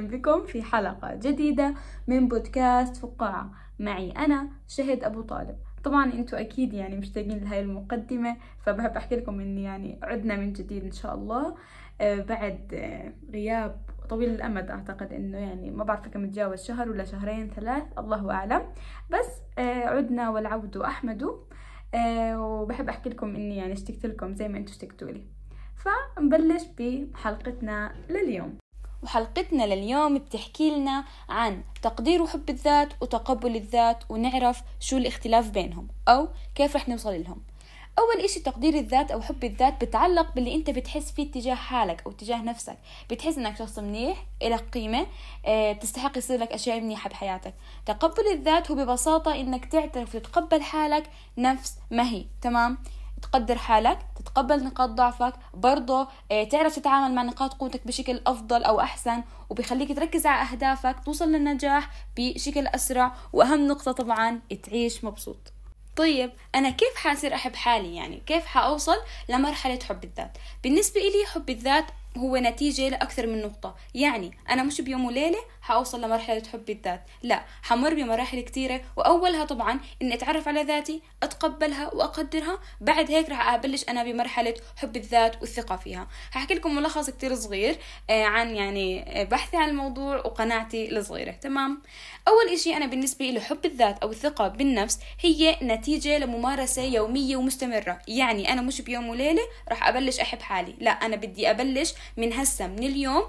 وسهلا بكم في حلقة جديدة من بودكاست فقاعة. معي أنا شهد أبو طالب. طبعا أنتوا أكيد يعني مشتاقين لهاي المقدمة فبحب أحكي لكم إني يعني عدنا من جديد إن شاء الله. آه، بعد آه، غياب طويل الأمد أعتقد إنه يعني ما بعرف كم تجاوز شهر ولا شهرين ثلاث الله أعلم. بس آه، عدنا والعود أحمد. وبحب أحكي لكم إني يعني اشتقت لكم زي ما أنتوا اشتقتوا لي. فنبلش بحلقتنا لليوم. وحلقتنا لليوم بتحكي لنا عن تقدير وحب الذات وتقبل الذات ونعرف شو الاختلاف بينهم أو كيف رح نوصل لهم. أول إشي تقدير الذات أو حب الذات بتعلق باللي أنت بتحس فيه تجاه حالك أو تجاه نفسك. بتحس إنك شخص منيح إلك قيمة آه تستحق يصير لك أشياء منيحة بحياتك. تقبل الذات هو ببساطة إنك تعترف وتتقبل حالك نفس ما هي تمام؟ تقدر حالك تتقبل نقاط ضعفك برضه آه، تعرف تتعامل مع نقاط قوتك بشكل أفضل أو أحسن وبيخليك تركز على أهدافك توصل للنجاح بشكل أسرع وأهم نقطة طبعا تعيش مبسوط. طيب أنا كيف حاصير أحب حالي؟ يعني كيف حأوصل لمرحلة حب الذات؟ بالنسبة إلي حب الذات هو نتيجة لأكثر من نقطة. يعني أنا مش بيوم وليلة حأوصل لمرحلة حب الذات. لا حمر بمراحل كثيرة وأولها طبعا إني أتعرف على ذاتي أتقبلها وأقدرها. بعد هيك رح أبلش أنا بمرحلة حب الذات والثقة فيها. هحكي لكم ملخص كتير صغير آه، عن يعني آه، بحثي عن الموضوع وقناعتي الصغيرة. تمام؟ أول إشي أنا بالنسبة لي حب الذات أو الثقة بالنفس هي نتيجة لممارسة يومية ومستمرة. يعني أنا مش بيوم وليلة رح أبلش أحب حالي. لا أنا بدي أبلش من هسه من اليوم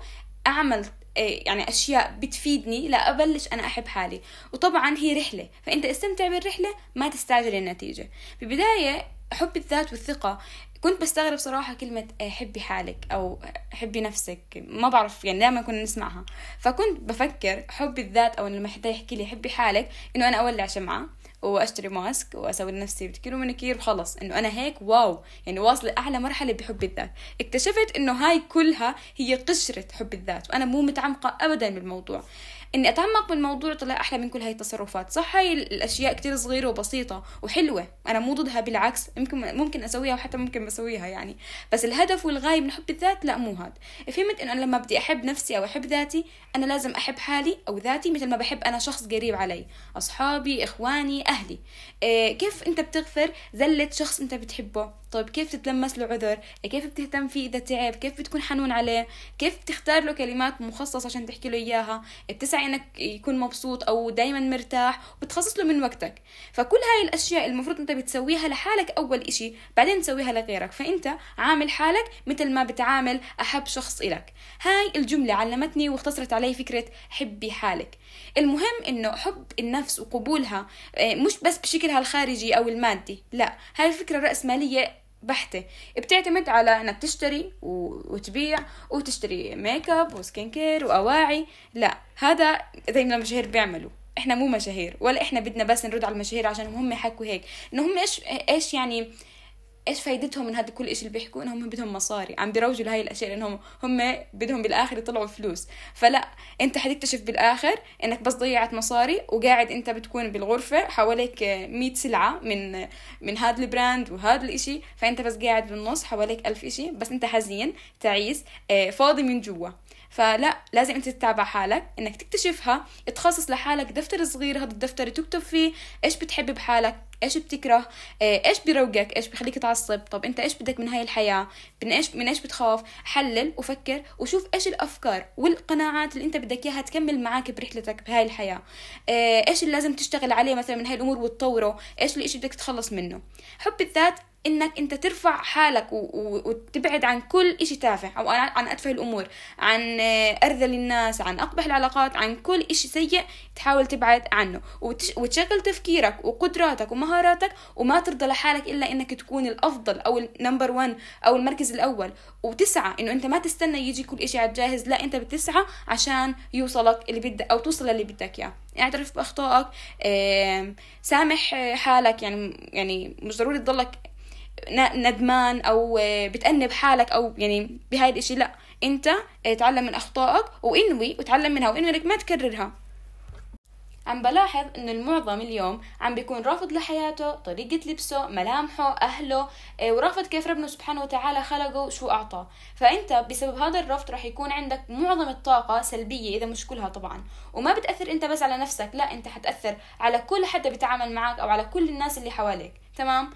أعمل يعني أشياء بتفيدني لا أبلش أنا أحب حالي. وطبعا هي رحلة. فأنت استمتع بالرحلة ما تستعجل النتيجة. ببداية حب الذات والثقة. كنت بستغرب صراحة كلمة إيه، حبي حالك أو حبي نفسك. ما بعرف يعني دائما كنا نسمعها. فكنت بفكر حب الذات أو لما حدا يحكي لي حبي حالك إنه أنا أولع شمعة. وأشتري ماسك وأسوي لنفسي بتكير ومنكير وخلص إنه أنا هيك واو. يعني واصلة اعلى مرحلة بحب الذات. اكتشفت إنه هاي كلها هي قشرة حب الذات. وأنا مو متعمقة ابدا بالموضوع. إني أتعمق بالموضوع طلع أحلى من كل هاي التصرفات. صح هاي الأشياء كتير صغيرة وبسيطة وحلوة. أنا مو ضدها بالعكس ممكن ممكن أسويها وحتى ممكن بسويها يعني. بس الهدف والغايه من حب الذات لا مو هاد فهمت؟ إنه أنا لما بدي أحب نفسي أو أحب ذاتي أنا لازم أحب حالي أو ذاتي مثل ما بحب أنا شخص قريب علي. أصحابي إخواني أهلي. إيه كيف أنت بتغفر زله شخص أنت بتحبه؟ طيب كيف تتلمس له عذر؟ كيف بتهتم فيه إذا تعب؟ كيف بتكون حنون عليه؟ كيف بتختار له كلمات مخصصة عشان تحكي له إياها؟ بتسعى إنك يكون مبسوط أو دائما مرتاح وبتخصص له من وقتك. فكل هاي الأشياء المفروض أنت بتسويها لحالك أول إشي بعدين تسويها لغيرك. فأنت عامل حالك مثل ما بتعامل أحب شخص إلك. هاي الجملة علمتني واختصرت علي فكرة حبي حالك. المهم إنه حب النفس وقبولها آه، مش بس بشكلها الخارجي أو المادي لا. هاي الفكرة الرأسمالية بحتة. بتعتمد على إنك تشتري وتبيع وتشتري makeup و skincare وأواعي. لا هذا زي ما المشاهير بيعملوا. إحنا مو مشاهير ولا إحنا بدنا بس نرد على المشاهير عشان هم يحكوا هيك. إنه هم إيش إيش يعني إيش فايدتهم من هذا كل شيء اللي بيحكوا انهم بدهم مصاري. عم بيروجوا لهي الأشياء لأنهم هم بدهم بالآخر يطلعوا فلوس. فلا أنت حتكتشف بالآخر إنك بس ضيعت مصاري وقاعد أنت بتكون بالغرفة حواليك 100 سلعة من من هذا البراند وهذا الإشي. فأنت بس قاعد بالنص حواليك ألف إشي بس أنت حزين تعيس آه، فاضي من جوا. فلا لازم أنت تتابع حالك إنك تكتشفها تخصص لحالك دفتر صغير هذا الدفتر تكتب فيه إيش بتحب بحالك. إيش بتكره؟ آه، إيش بيروقك؟ إيش بخليك تعصب؟ طب أنت إيش بدك من هاي الحياة؟ من إيش من إيش بتخاف؟ حلل وفكر وشوف إيش الأفكار والقناعات اللي أنت بدك إياها تكمل معك برحلتك بهاي الحياة. آه، إيش اللي لازم تشتغل عليه مثلا من هاي الأمور وتطوره؟ إيش الإشي بدك تتخلص منه؟ حب الذات إنك أنت ترفع حالك وتبعد عن كل إشي تافه أو عن أتفه الأمور عن أرذل الناس عن أقبح العلاقات عن كل إشي سيء تحاول تبعد عنه. وتشغل تفكيرك وقدراتك ومهاراتك وما ترضى لحالك إلا إنك تكون الأفضل أو النمبر 1 أو المركز الأول. وتسعى إنه أنت ما تستنى يجي كل إشي على جاهز لا أنت بتسعى عشان يوصلك اللي بدك أو توصل اللي بدك إياه. اعترف بأخطائك سامح حالك يعني يعني مش ضروري تضلك ندمان أو بتأنب حالك أو يعني بهاي الإشي لا. أنت تعلم من أخطائك وإنوي وتعلم منها وإنوي إنك ما تكررها. عم بلاحظ إنه المعظم اليوم عم بيكون رافض لحياته طريقة لبسه ملامحه أهله إيه، ورافض كيف ربنا سبحانه وتعالى خلقه شو اعطاه فأنت بسبب هذا الرفض راح يكون عندك معظم الطاقة سلبية إذا مش كلها طبعا. وما بتأثر أنت بس على نفسك لا أنت حتأثر على كل حدا بيتعامل معك أو على كل الناس اللي حواليك. تمام؟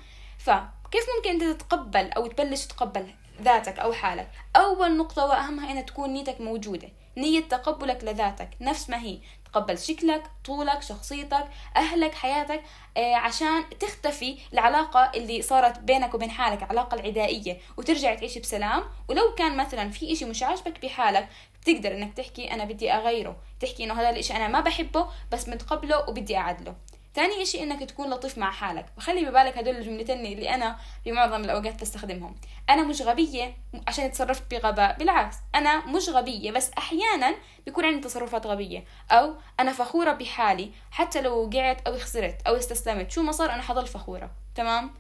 فكيف ممكن أنت تتقبل أو تبلش تتقبل ذاتك أو حالك؟ أول نقطة وأهمها ان تكون نيتك موجودة نية تقبلك لذاتك نفس ما هي. تقبل شكلك طولك شخصيتك أهلك حياتك آه، عشان تختفي العلاقة اللي صارت بينك وبين حالك العلاقة العدائية وترجع تعيش بسلام. ولو كان مثلا في إشي مش عاجبك بحالك تقدر إنك تحكي أنا بدي أغيره تحكي إنه هذا الإشي أنا ما بحبه بس متقبله وبدي أعدله. ثاني إشي إنك تكون لطيف مع حالك. وخلي ببالك هدول الجملتين اللي أنا في معظم الأوقات بستخدمهم أنا مش غبية عشان تصرفت بغباء بالعكس أنا مش غبية بس أحيانا بيكون عندي تصرفات غبية. أو أنا فخورة بحالي حتى لو وقعت أو خسرت أو استسلمت. شو ما صار أنا حضل فخورة. تمام؟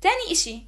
تاني إشي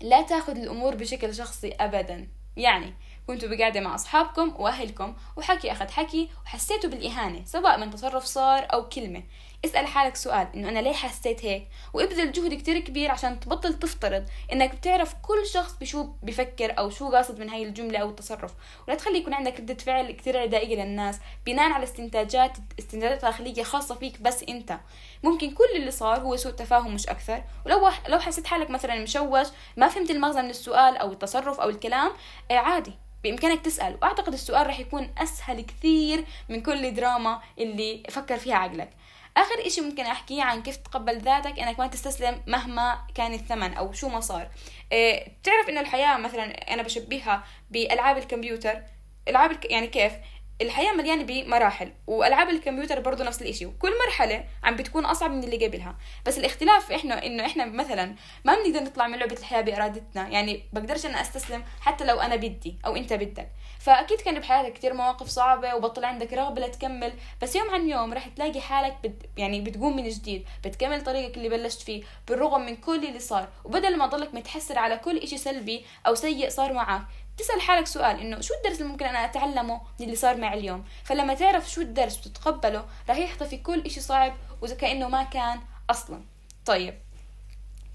لا تأخذ الأمور بشكل شخصي أبدا. يعني كنتوا بقعدة مع أصحابكم وأهلكم وحكي أخذ حكي وحسيتوا بالإهانة سواء من تصرف صار أو كلمة. اسأل حالك سؤال إنه أنا ليه حسيت هيك؟ وإبذل جهد كتير كبير عشان تبطل تفترض إنك بتعرف كل شخص بشو بفكر أو شو قاصد من هاي الجملة أو التصرف. ولا تخلي يكون عندك ردة فعل كتير عدائية للناس بناء على استنتاجات استنتاجات داخلية خاصة فيك بس أنت. ممكن كل اللي صار هو سوء تفاهم مش أكثر. ولو لو حسيت حالك مثلا مشوش ما فهمت المغزى من السؤال أو التصرف أو الكلام آه، عادي. بإمكانك تسأل. وأعتقد السؤال رح يكون أسهل كثير من كل دراما اللي فكر فيها عقلك. آخر إشي ممكن أحكيه عن كيف تقبل ذاتك إنك ما تستسلم مهما كان الثمن أو شو ما صار. بتعرف إنه الحياة مثلا أنا بشبهها بألعاب الكمبيوتر. ألعاب يعني كيف؟ الحياة مليانة بمراحل والألعاب الكمبيوتر برضو نفس الإشي وكل مرحلة عم بتكون أصعب من اللي قبلها. بس الاختلاف إحنا إنه إحنا مثلا ما بنقدر نطلع من لعبة الحياة بإرادتنا يعني بقدرش أنا أستسلم حتى لو أنا بدي أو أنت بدك. فأكيد كان بحياتك كتير مواقف صعبة وبطل عندك رغبة لتكمل بس يوم عن يوم رح تلاقي حالك بت يعني بتقوم من جديد بتكمل طريقك اللي بلشت فيه بالرغم من كل اللي صار. وبدل ما تضلك متحسر على كل إشي سلبي أو سيء صار معك تسأل حالك سؤال إنه شو الدرس اللي ممكن أنا أتعلمه من اللي صار معي اليوم؟ فلما تعرف شو الدرس وتتقبله راح يختفي كل إشي صعب وكأنه ما كان أصلا. طيب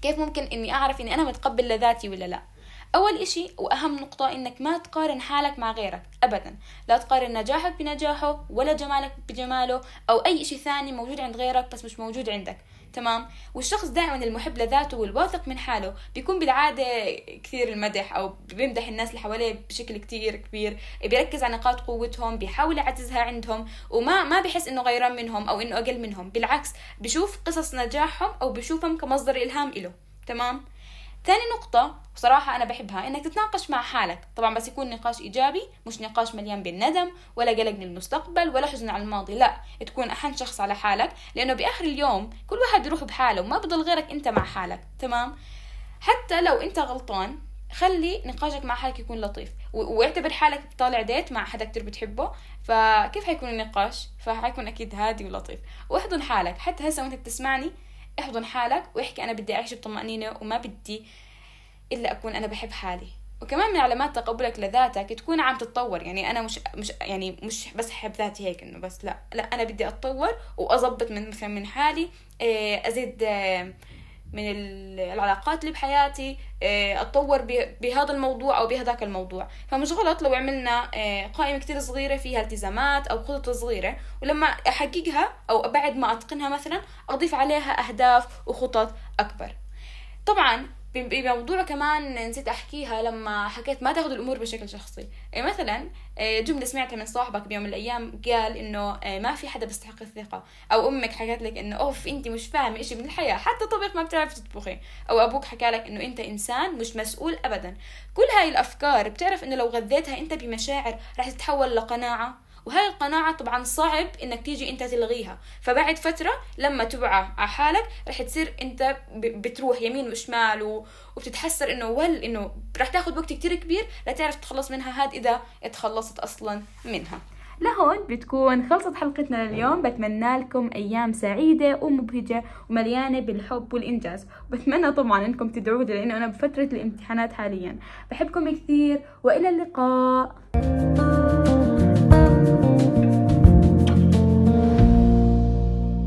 كيف ممكن إني أعرف إني أنا متقبل لذاتي ولا لا؟ أول إشي وأهم نقطة إنك ما تقارن حالك مع غيرك أبدا. لا تقارن نجاحك بنجاحه ولا جمالك بجماله أو أي إشي ثاني موجود عند غيرك بس مش موجود عندك. تمام؟ والشخص دائما المحب لذاته والواثق من حاله. بيكون بالعادة كثير المدح أو بيمدح الناس اللي حواليه بشكل كثير كبير. بيركز على نقاط قوتهم بيحاول يعززها عندهم وما ما بحس إنه غيران منهم أو إنه أقل منهم. بالعكس بشوف قصص نجاحهم أو بشوفهم كمصدر إلهام إله. تمام؟ ثاني نقطة بصراحة أنا بحبها إنك تتناقش مع حالك. طبعا بس يكون نقاش إيجابي مش نقاش مليان بالندم ولا قلق من المستقبل ولا حزن على الماضي. لا تكون أحن شخص على حالك لأنه بآخر اليوم كل واحد يروح بحاله وما بضل غيرك أنت مع حالك. تمام؟ حتى لو أنت غلطان خلي نقاشك مع حالك يكون لطيف. واعتبر حالك طالع ديت مع حدا كتير بتحبه. فكيف حيكون النقاش؟ فحيكون أكيد هادي ولطيف. واحضن حالك. حتى هسه وأنت بتسمعني احضن حالك واحكي أنا بدي أعيش بطمأنينة وما بدي إلا أكون أنا بحب حالي. وكمان من علامات تقبلك لذاتك تكون عم تتطور. يعني أنا مش مش يعني مش بس احب ذاتي هيك إنه بس لا. لا أنا بدي أتطور وأظبط من مثلا من حالي آه، أزيد آه، من العلاقات اللي بحياتي آه، أتطور بهذا الموضوع أو بهذاك الموضوع. فمش غلط لو عملنا آه، قائمة كتير صغيرة فيها التزامات أو خطط صغيرة ولما أحققها أو بعد ما أتقنها مثلا أضيف عليها أهداف وخطط أكبر. طبعا بموضوع كمان نسيت أحكيها لما حكيت ما تاخذ الأمور بشكل شخصي. إيه مثلا إيه جملة سمعتها من صاحبك بيوم من الأيام قال إنه إيه ما في حدا بيستحق الثقة. أو أمك حكت لك إنه أوف أنت مش فاهمة إشي من الحياة. حتى طبق ما بتعرف تطبخي. أو أبوك حكى لك إنه أنت إنسان مش مسؤول ابدا. كل هاي الأفكار بتعرف إنه لو غذيتها أنت بمشاعر راح تتحول لقناعة. وهاي القناعة طبعا صعب إنك تيجي أنت تلغيها. فبعد فترة لما توعى على حالك رح تصير أنت بتروح يمين وشمال وبتتحسر إنه ول إنه رح تاخذ وقت كتير كبير لتعرف تخلص منها. هاد إذا تخلصت أصلا منها. لهون بتكون خلصت حلقتنا لليوم. بتمنى لكم أيام سعيدة ومبهجة ومليانة بالحب والإنجاز. بتمنى طبعا أنكم تدعوا لأنه أنا بفترة الامتحانات حاليا. بحبكم كثير وإلى اللقاء.